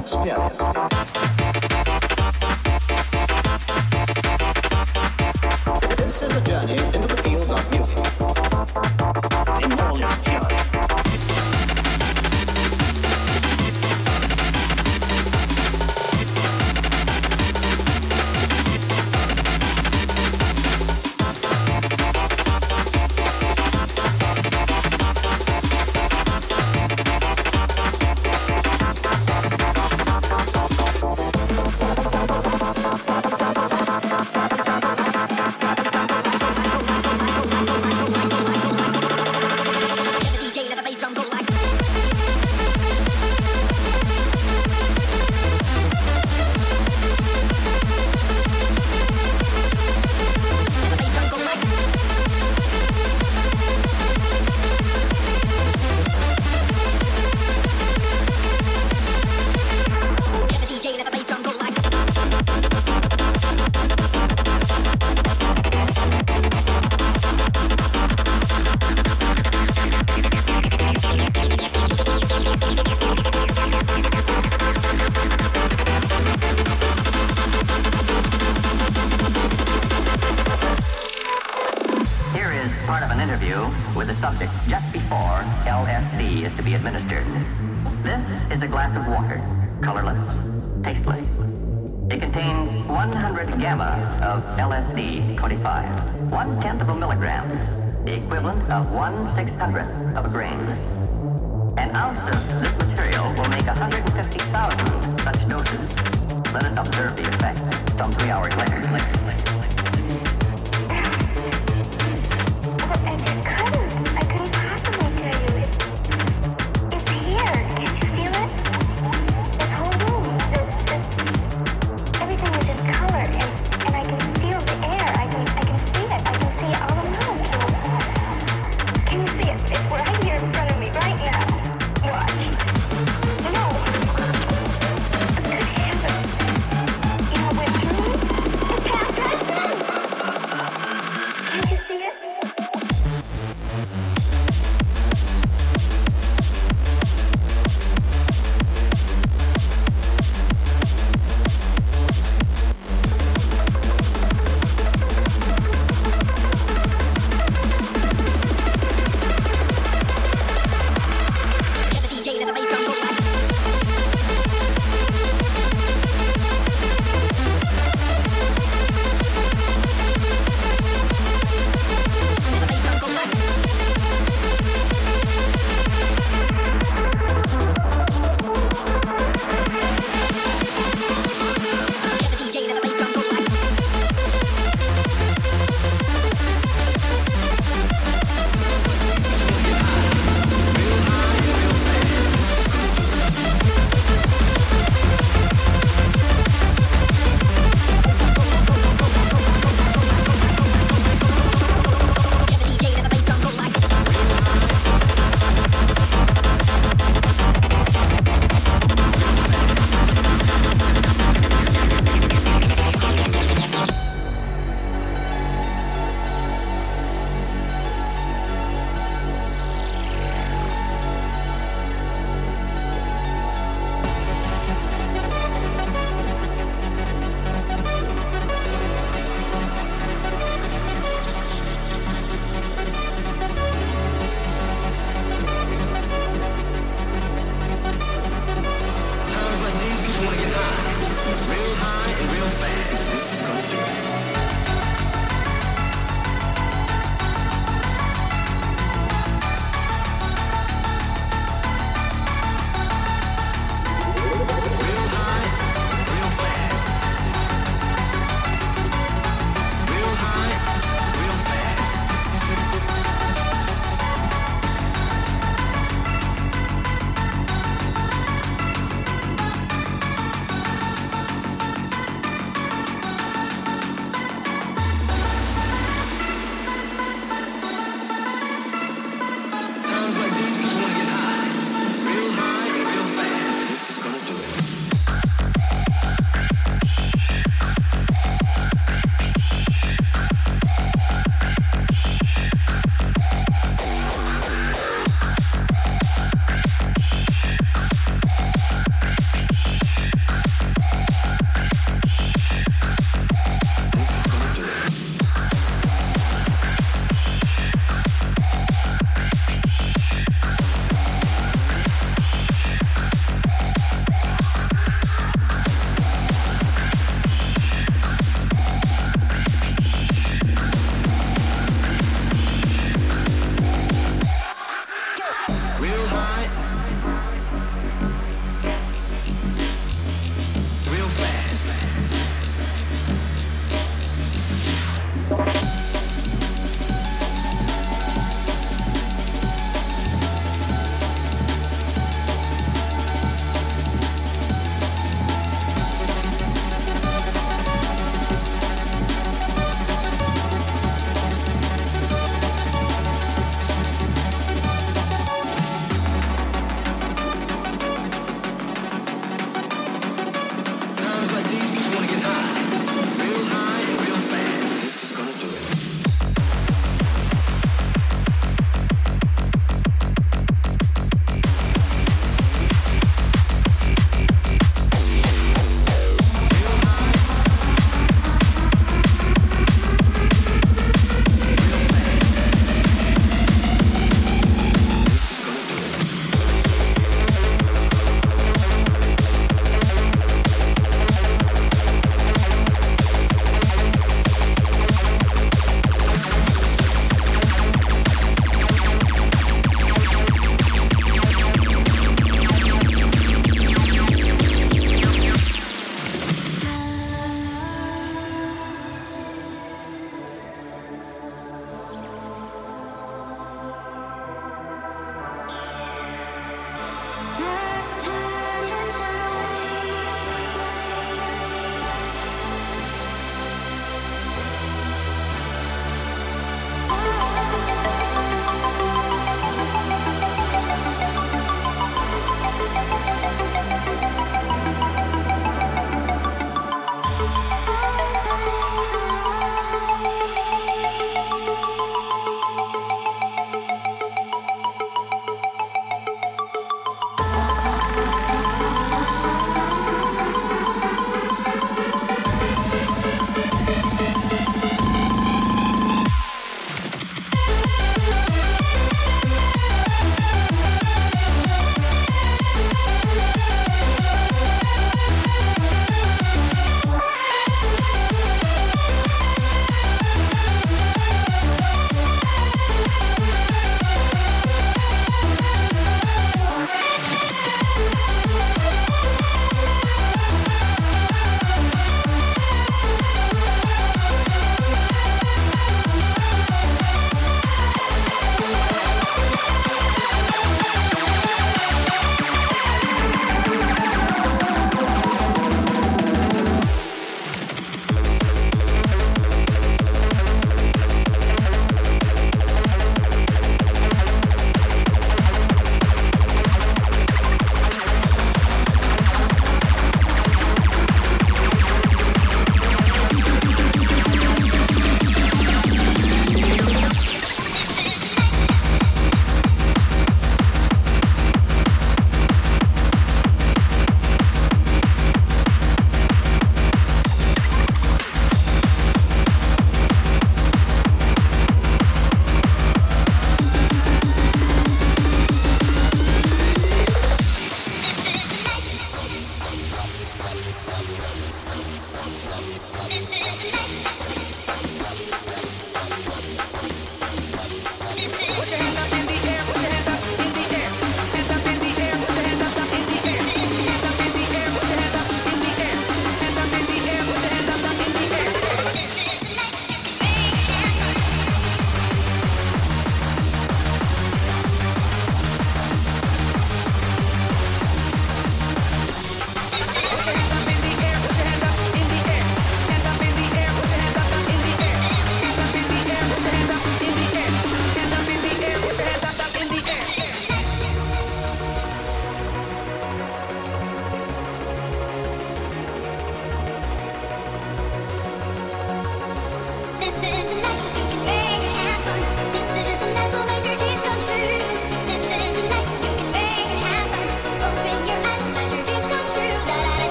experience.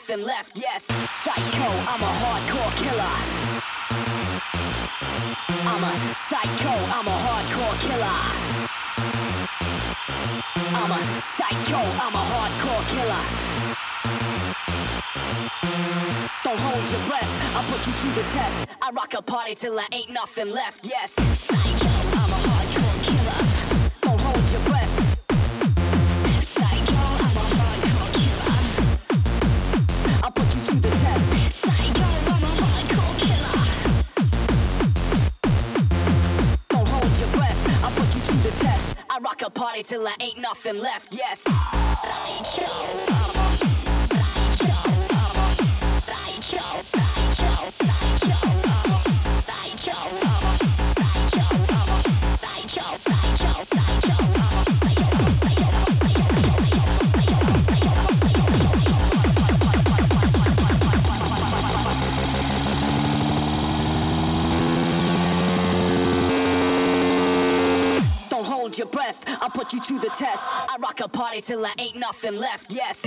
nothing left. Yes, psycho, I'm a hardcore killer. I'm a psycho, I'm a hardcore killer. I'm a psycho, I'm a hardcore killer. Don't hold your breath, I'll put you to the test. I rock a party till I ain't nothing left. Yes. till I ain't nothing left. Yes. you to the test. I rock a party till I ain't nothing left, yes.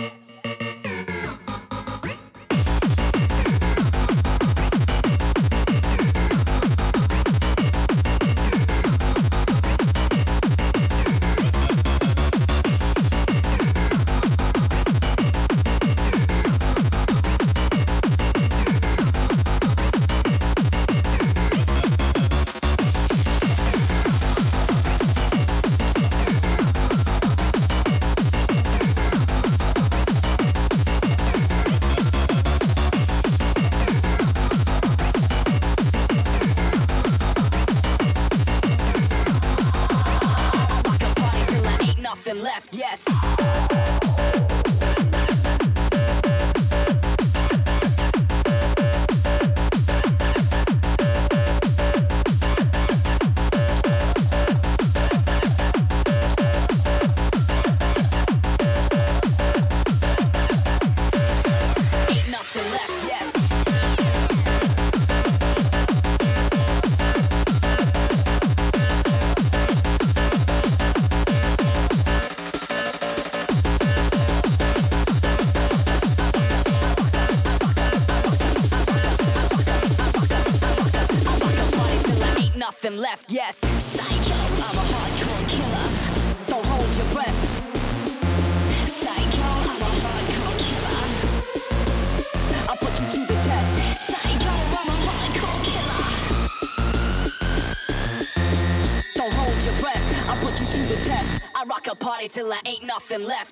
nothing left.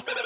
Steady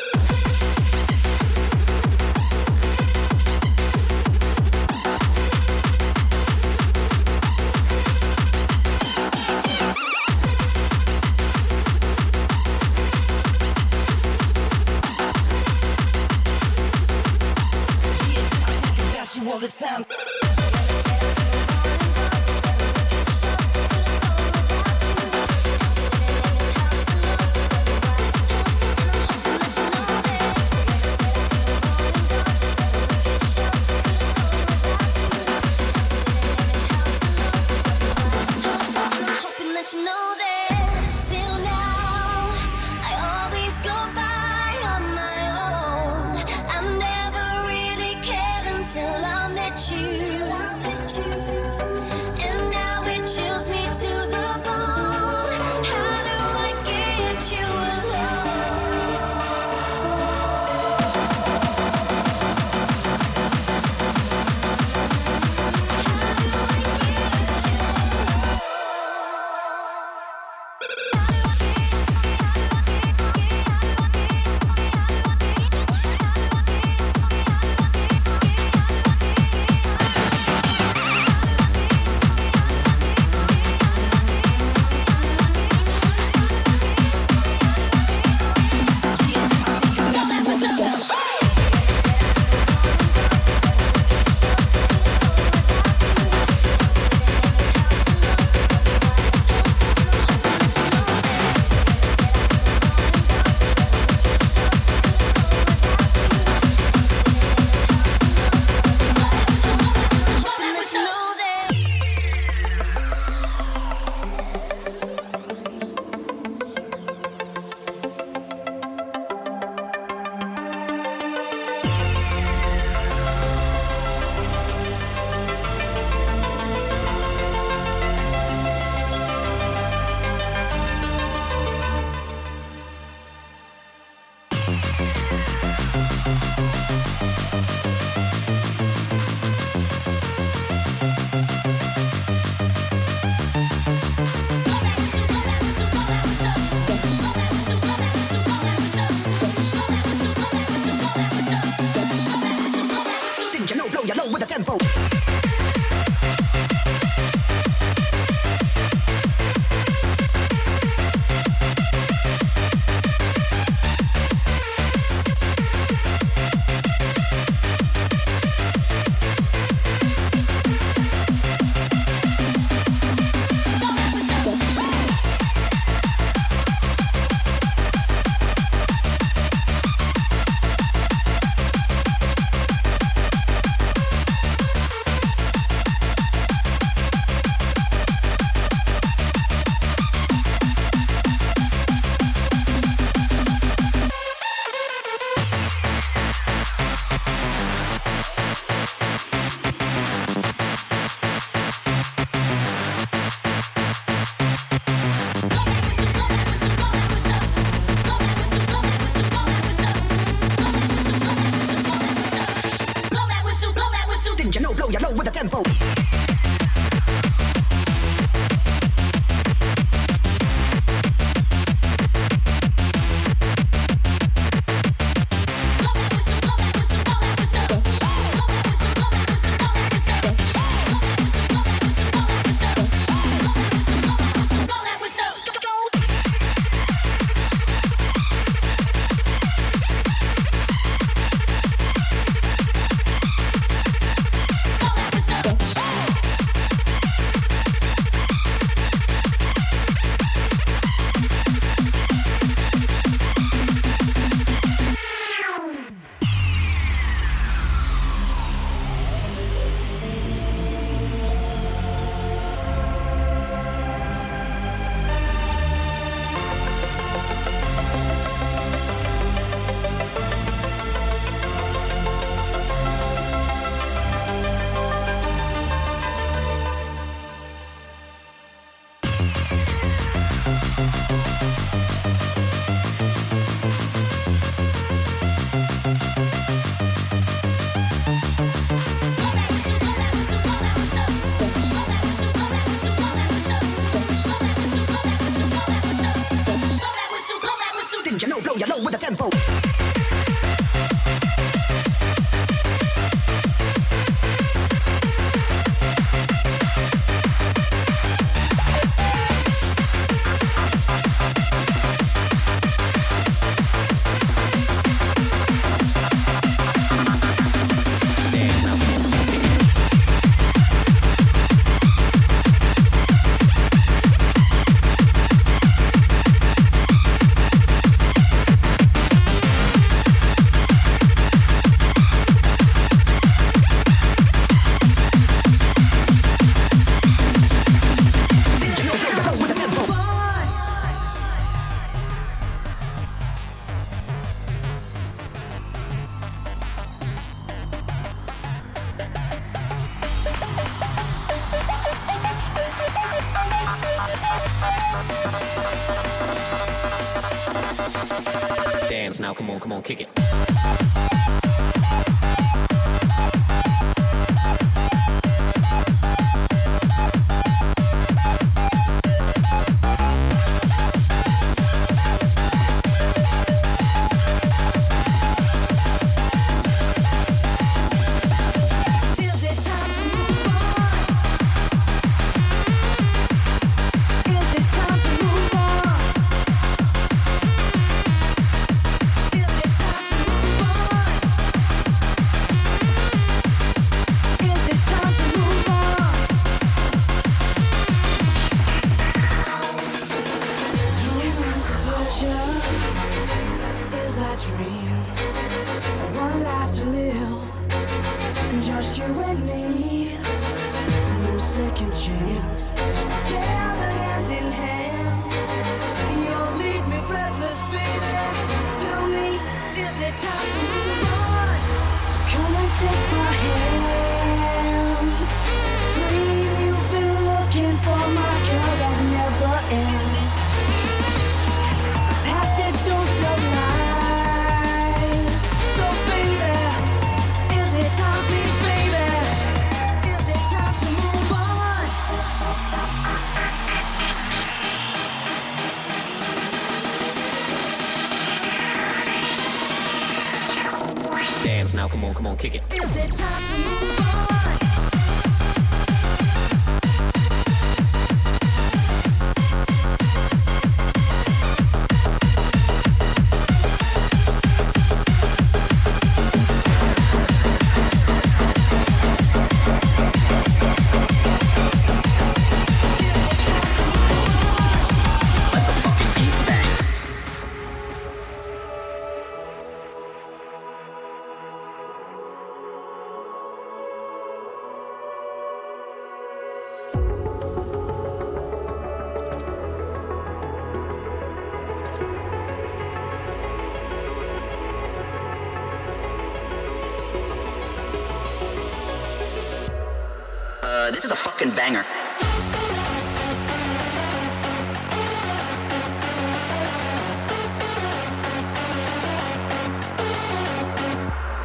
Uh, this is a fucking banger.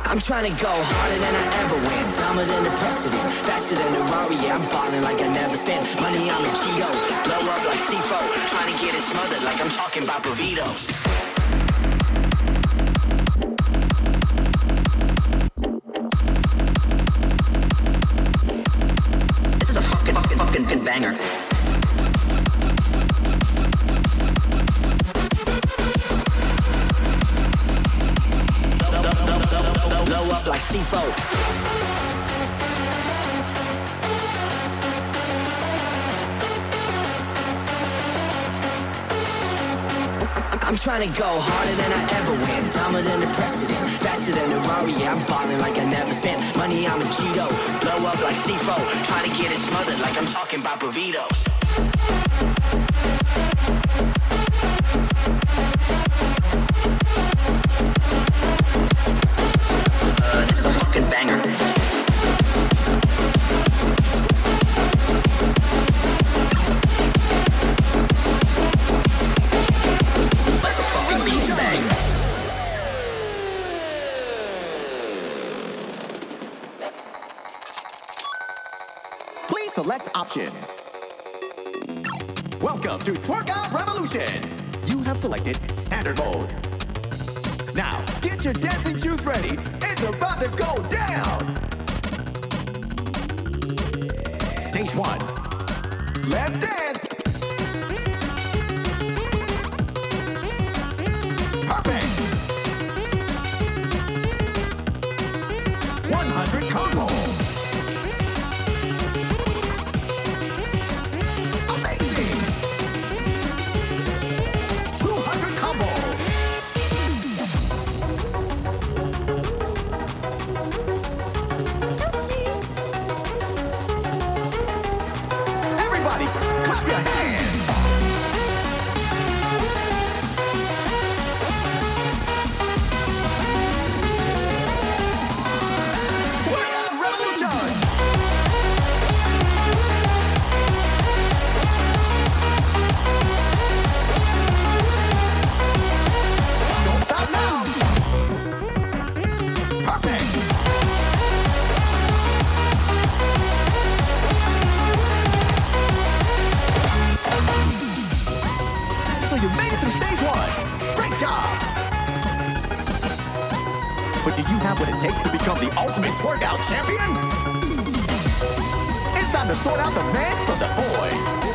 I'm trying to go harder than I ever went. Dumber than the precedent. Faster than the Rari, yeah, I'm balling like I never spent. Money, I'm a Cheeto. Blow up like C4. Trying to get it smothered like I'm talking about burritos. Trying to go harder than I ever went. Dumber than the precedent. Faster than the Rari, yeah, I'm balling like I never spent. Money, I'm a Cheeto. Blow up like C4. Trying to get it smothered like I'm talking about burritos. Option. Welcome to Twerkout Revolution. You have selected standard mode. Now, get your dancing shoes ready. It's about to go down. Stage one. Let's dance. sort out the man from the boys.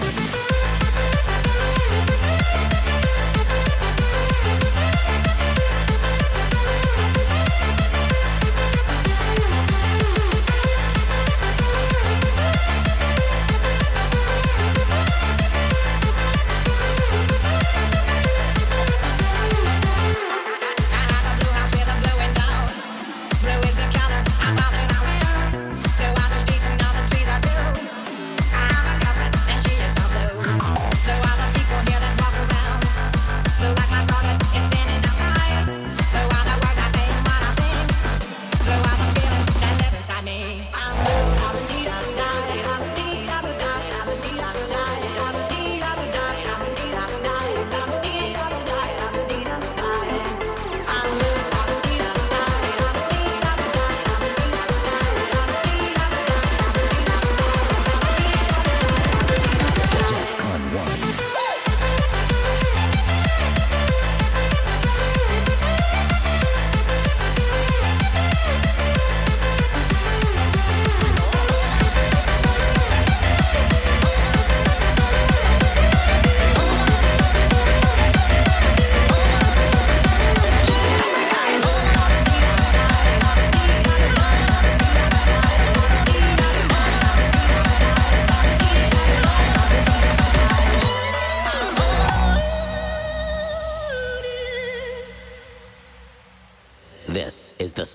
Record.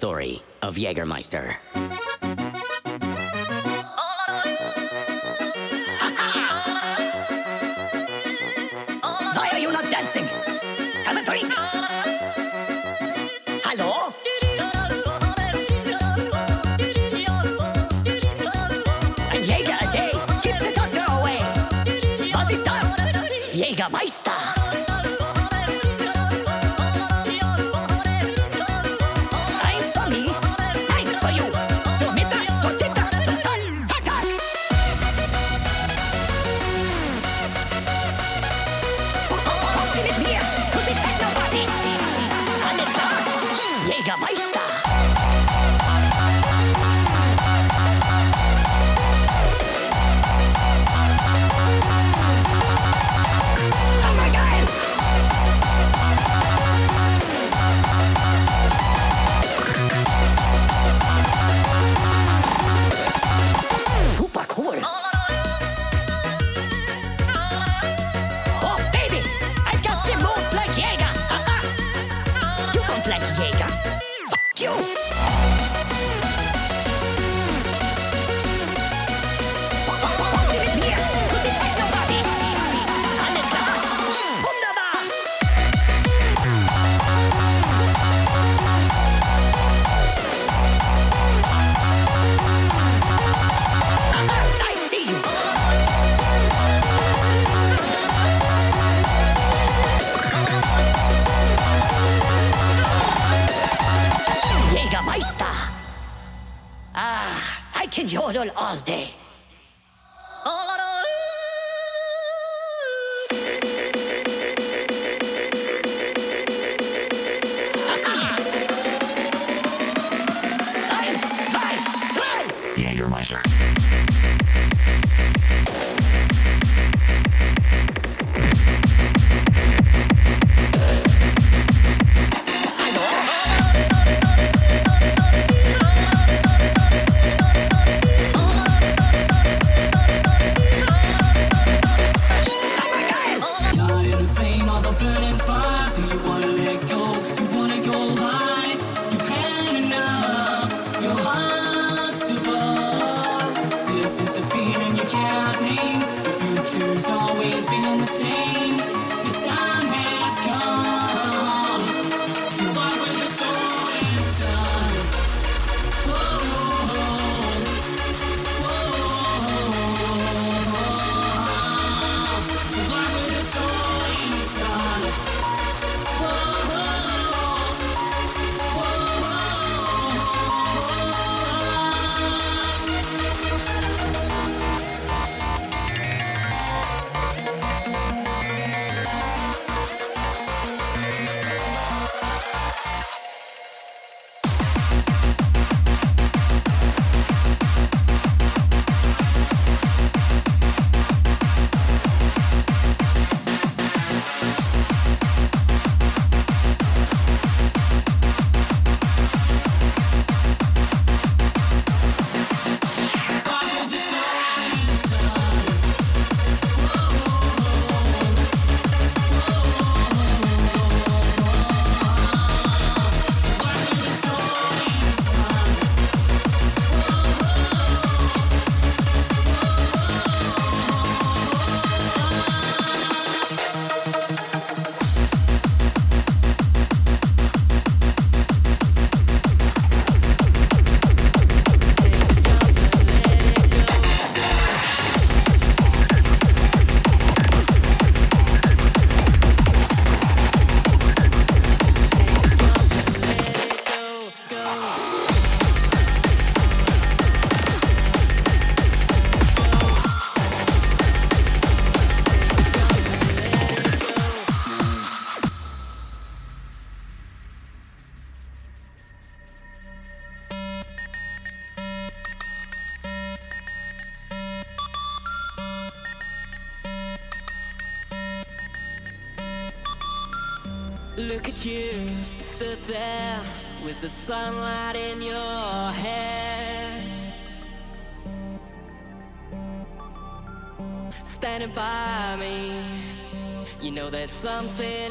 story of Jägermeister. Something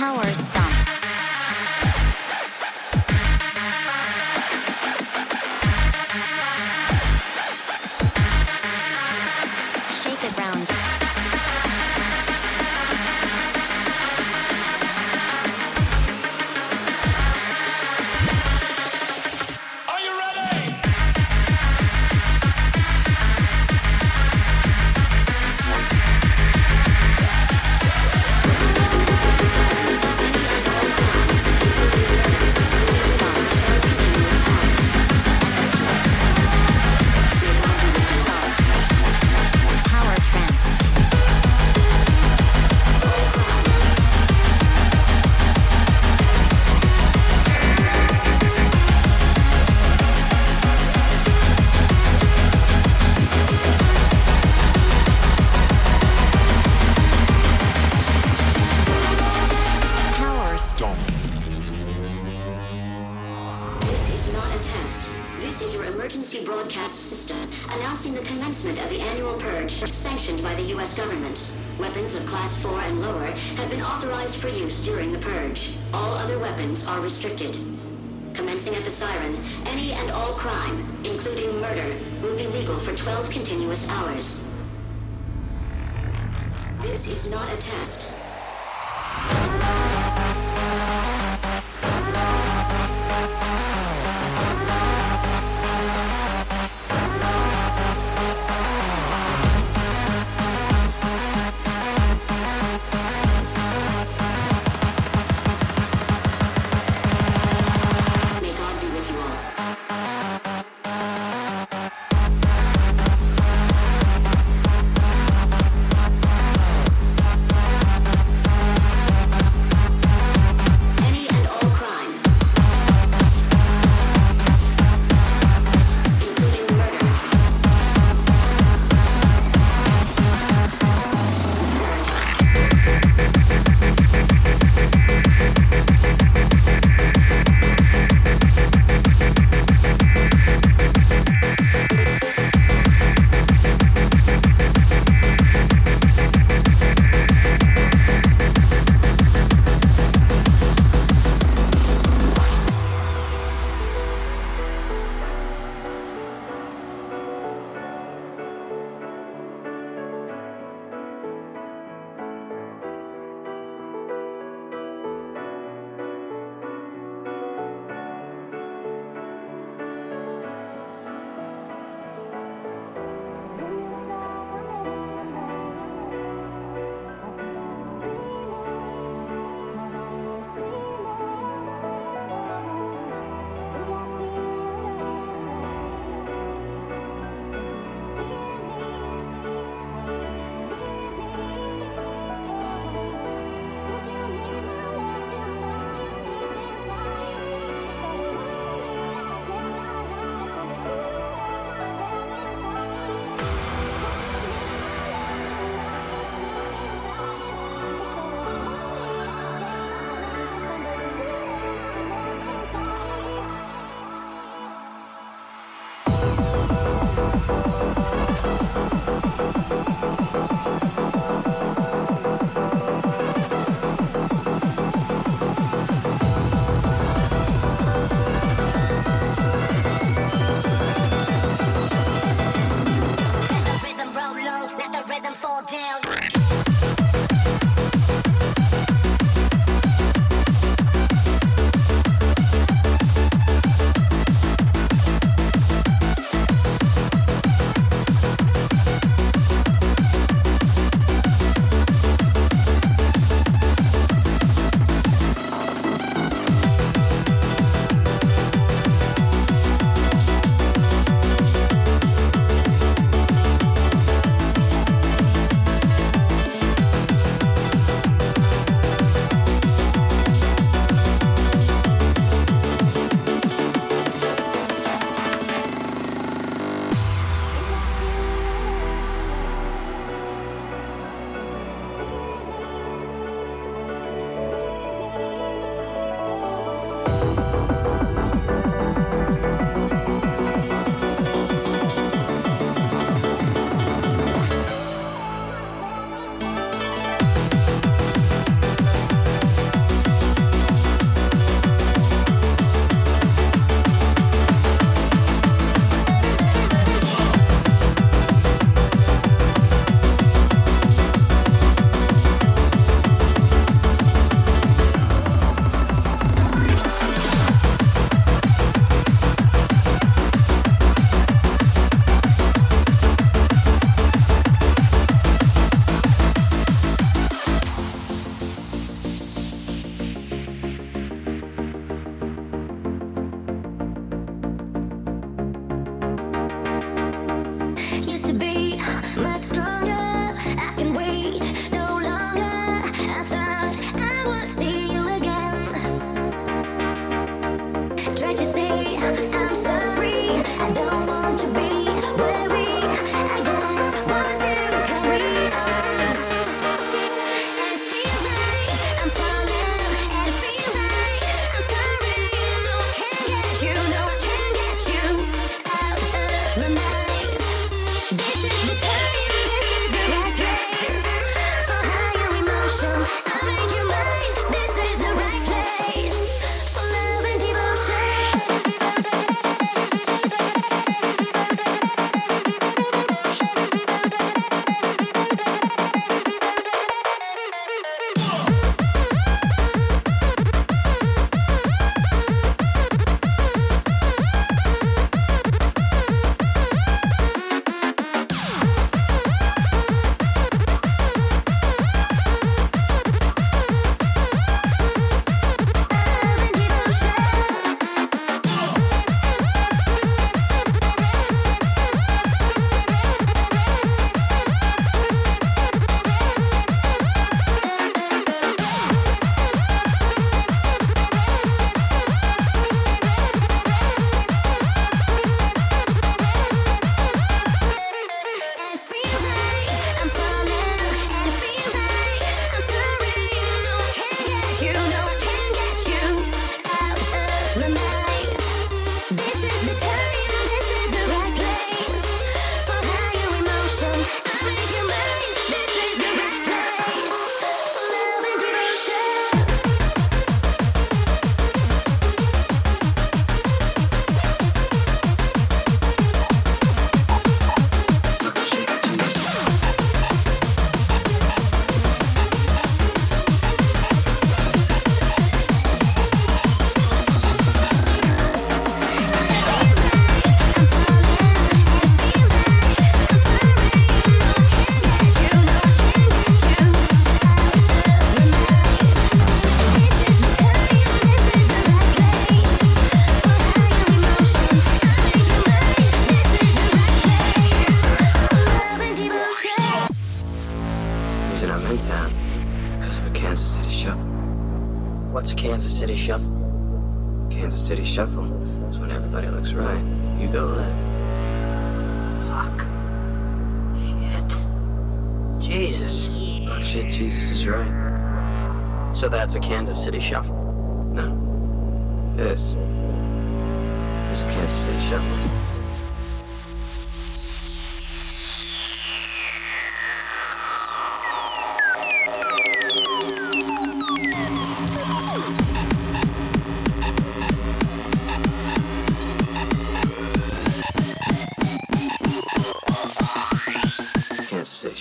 Powerstomp.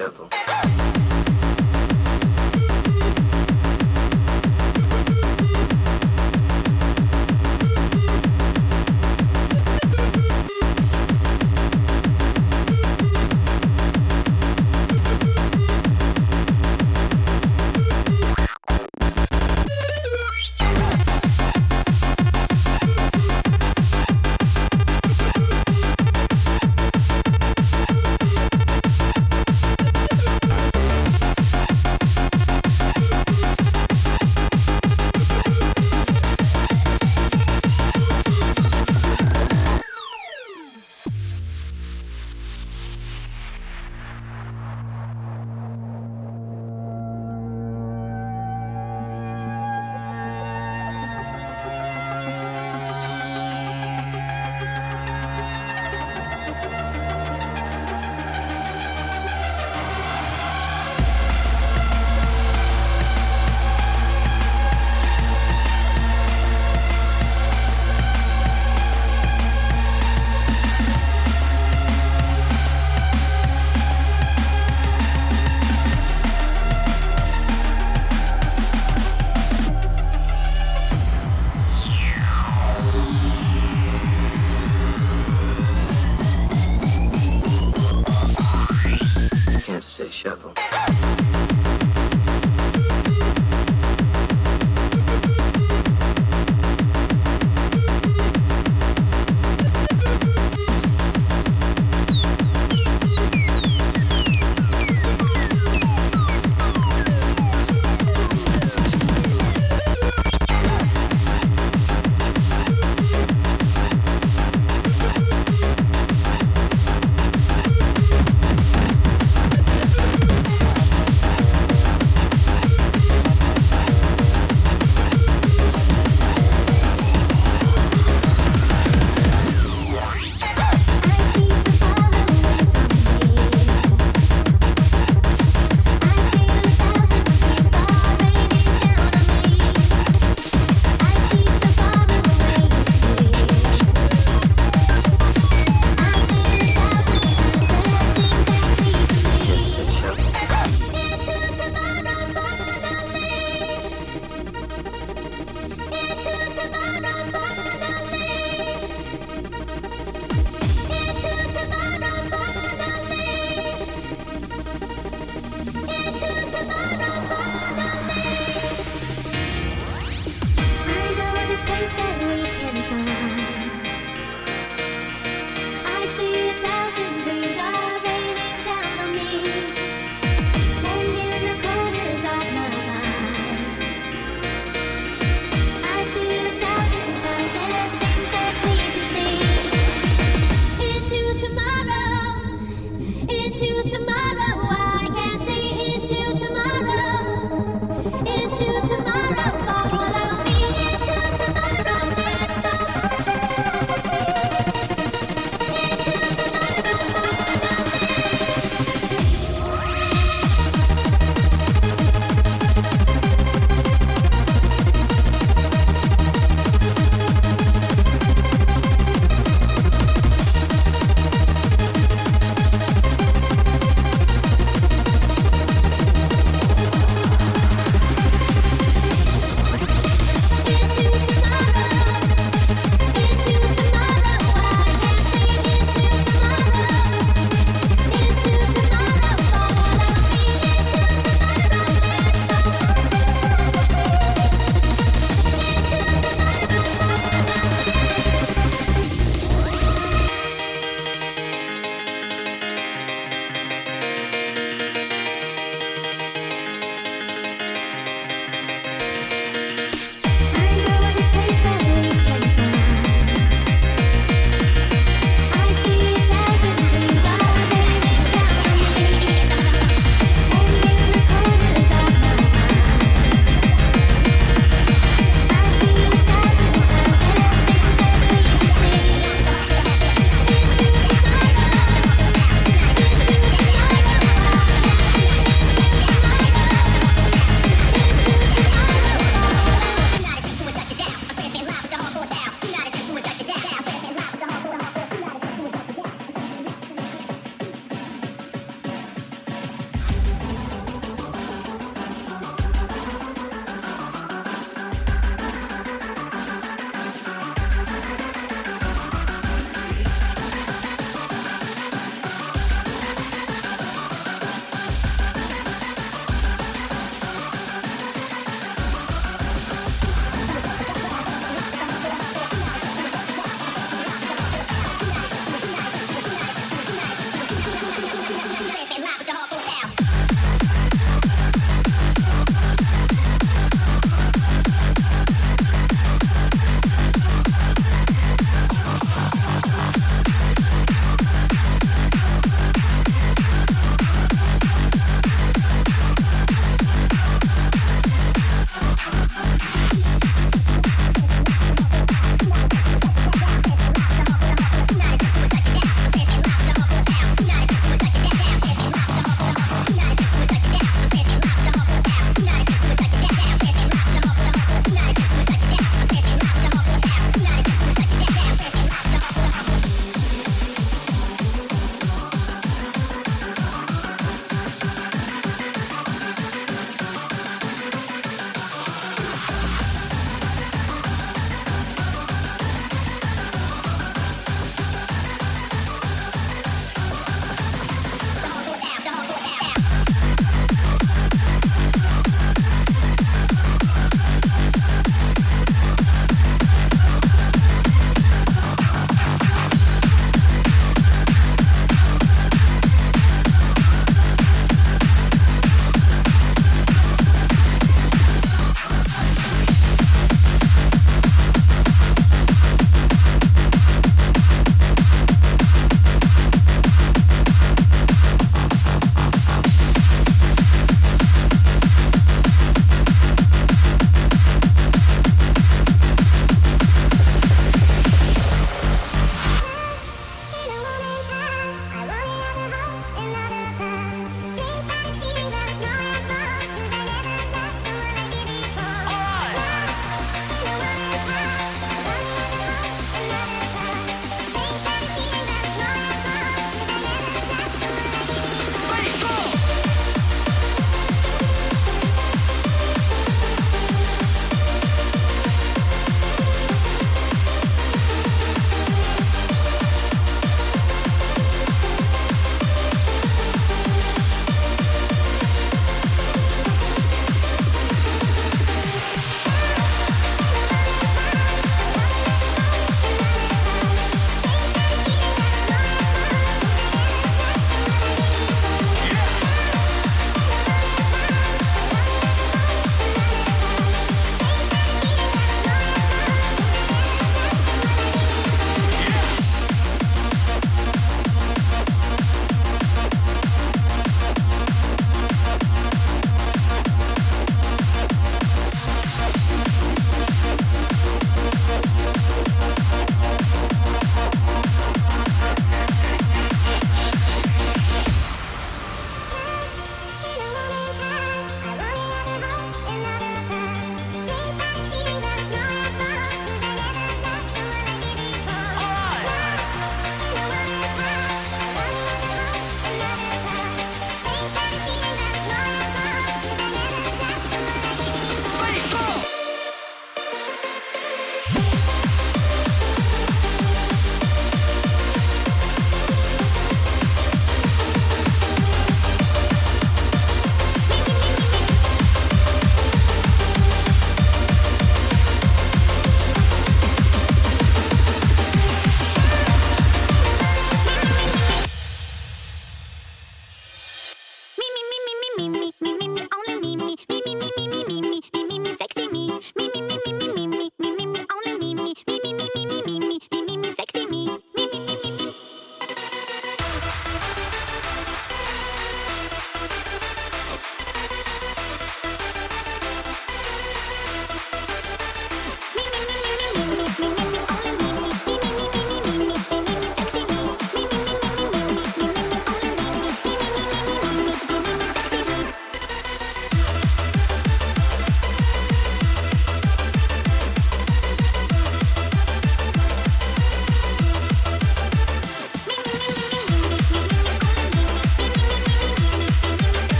Kansas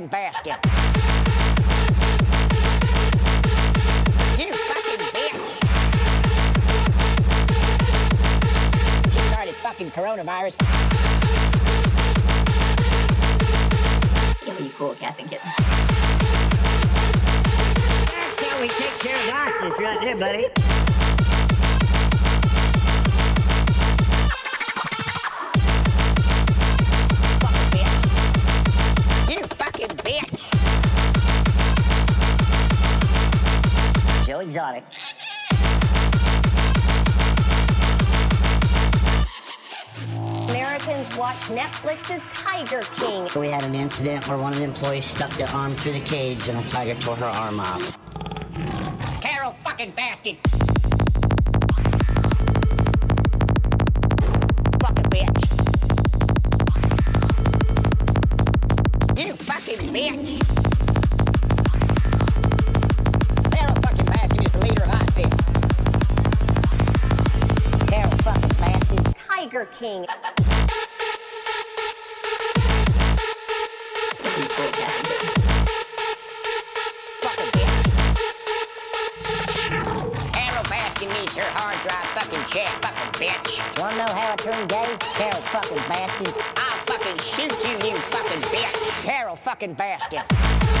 fucking basket. accident where one of the employees stuck their arm through the cage and a tiger tore her arm off. fucking basket.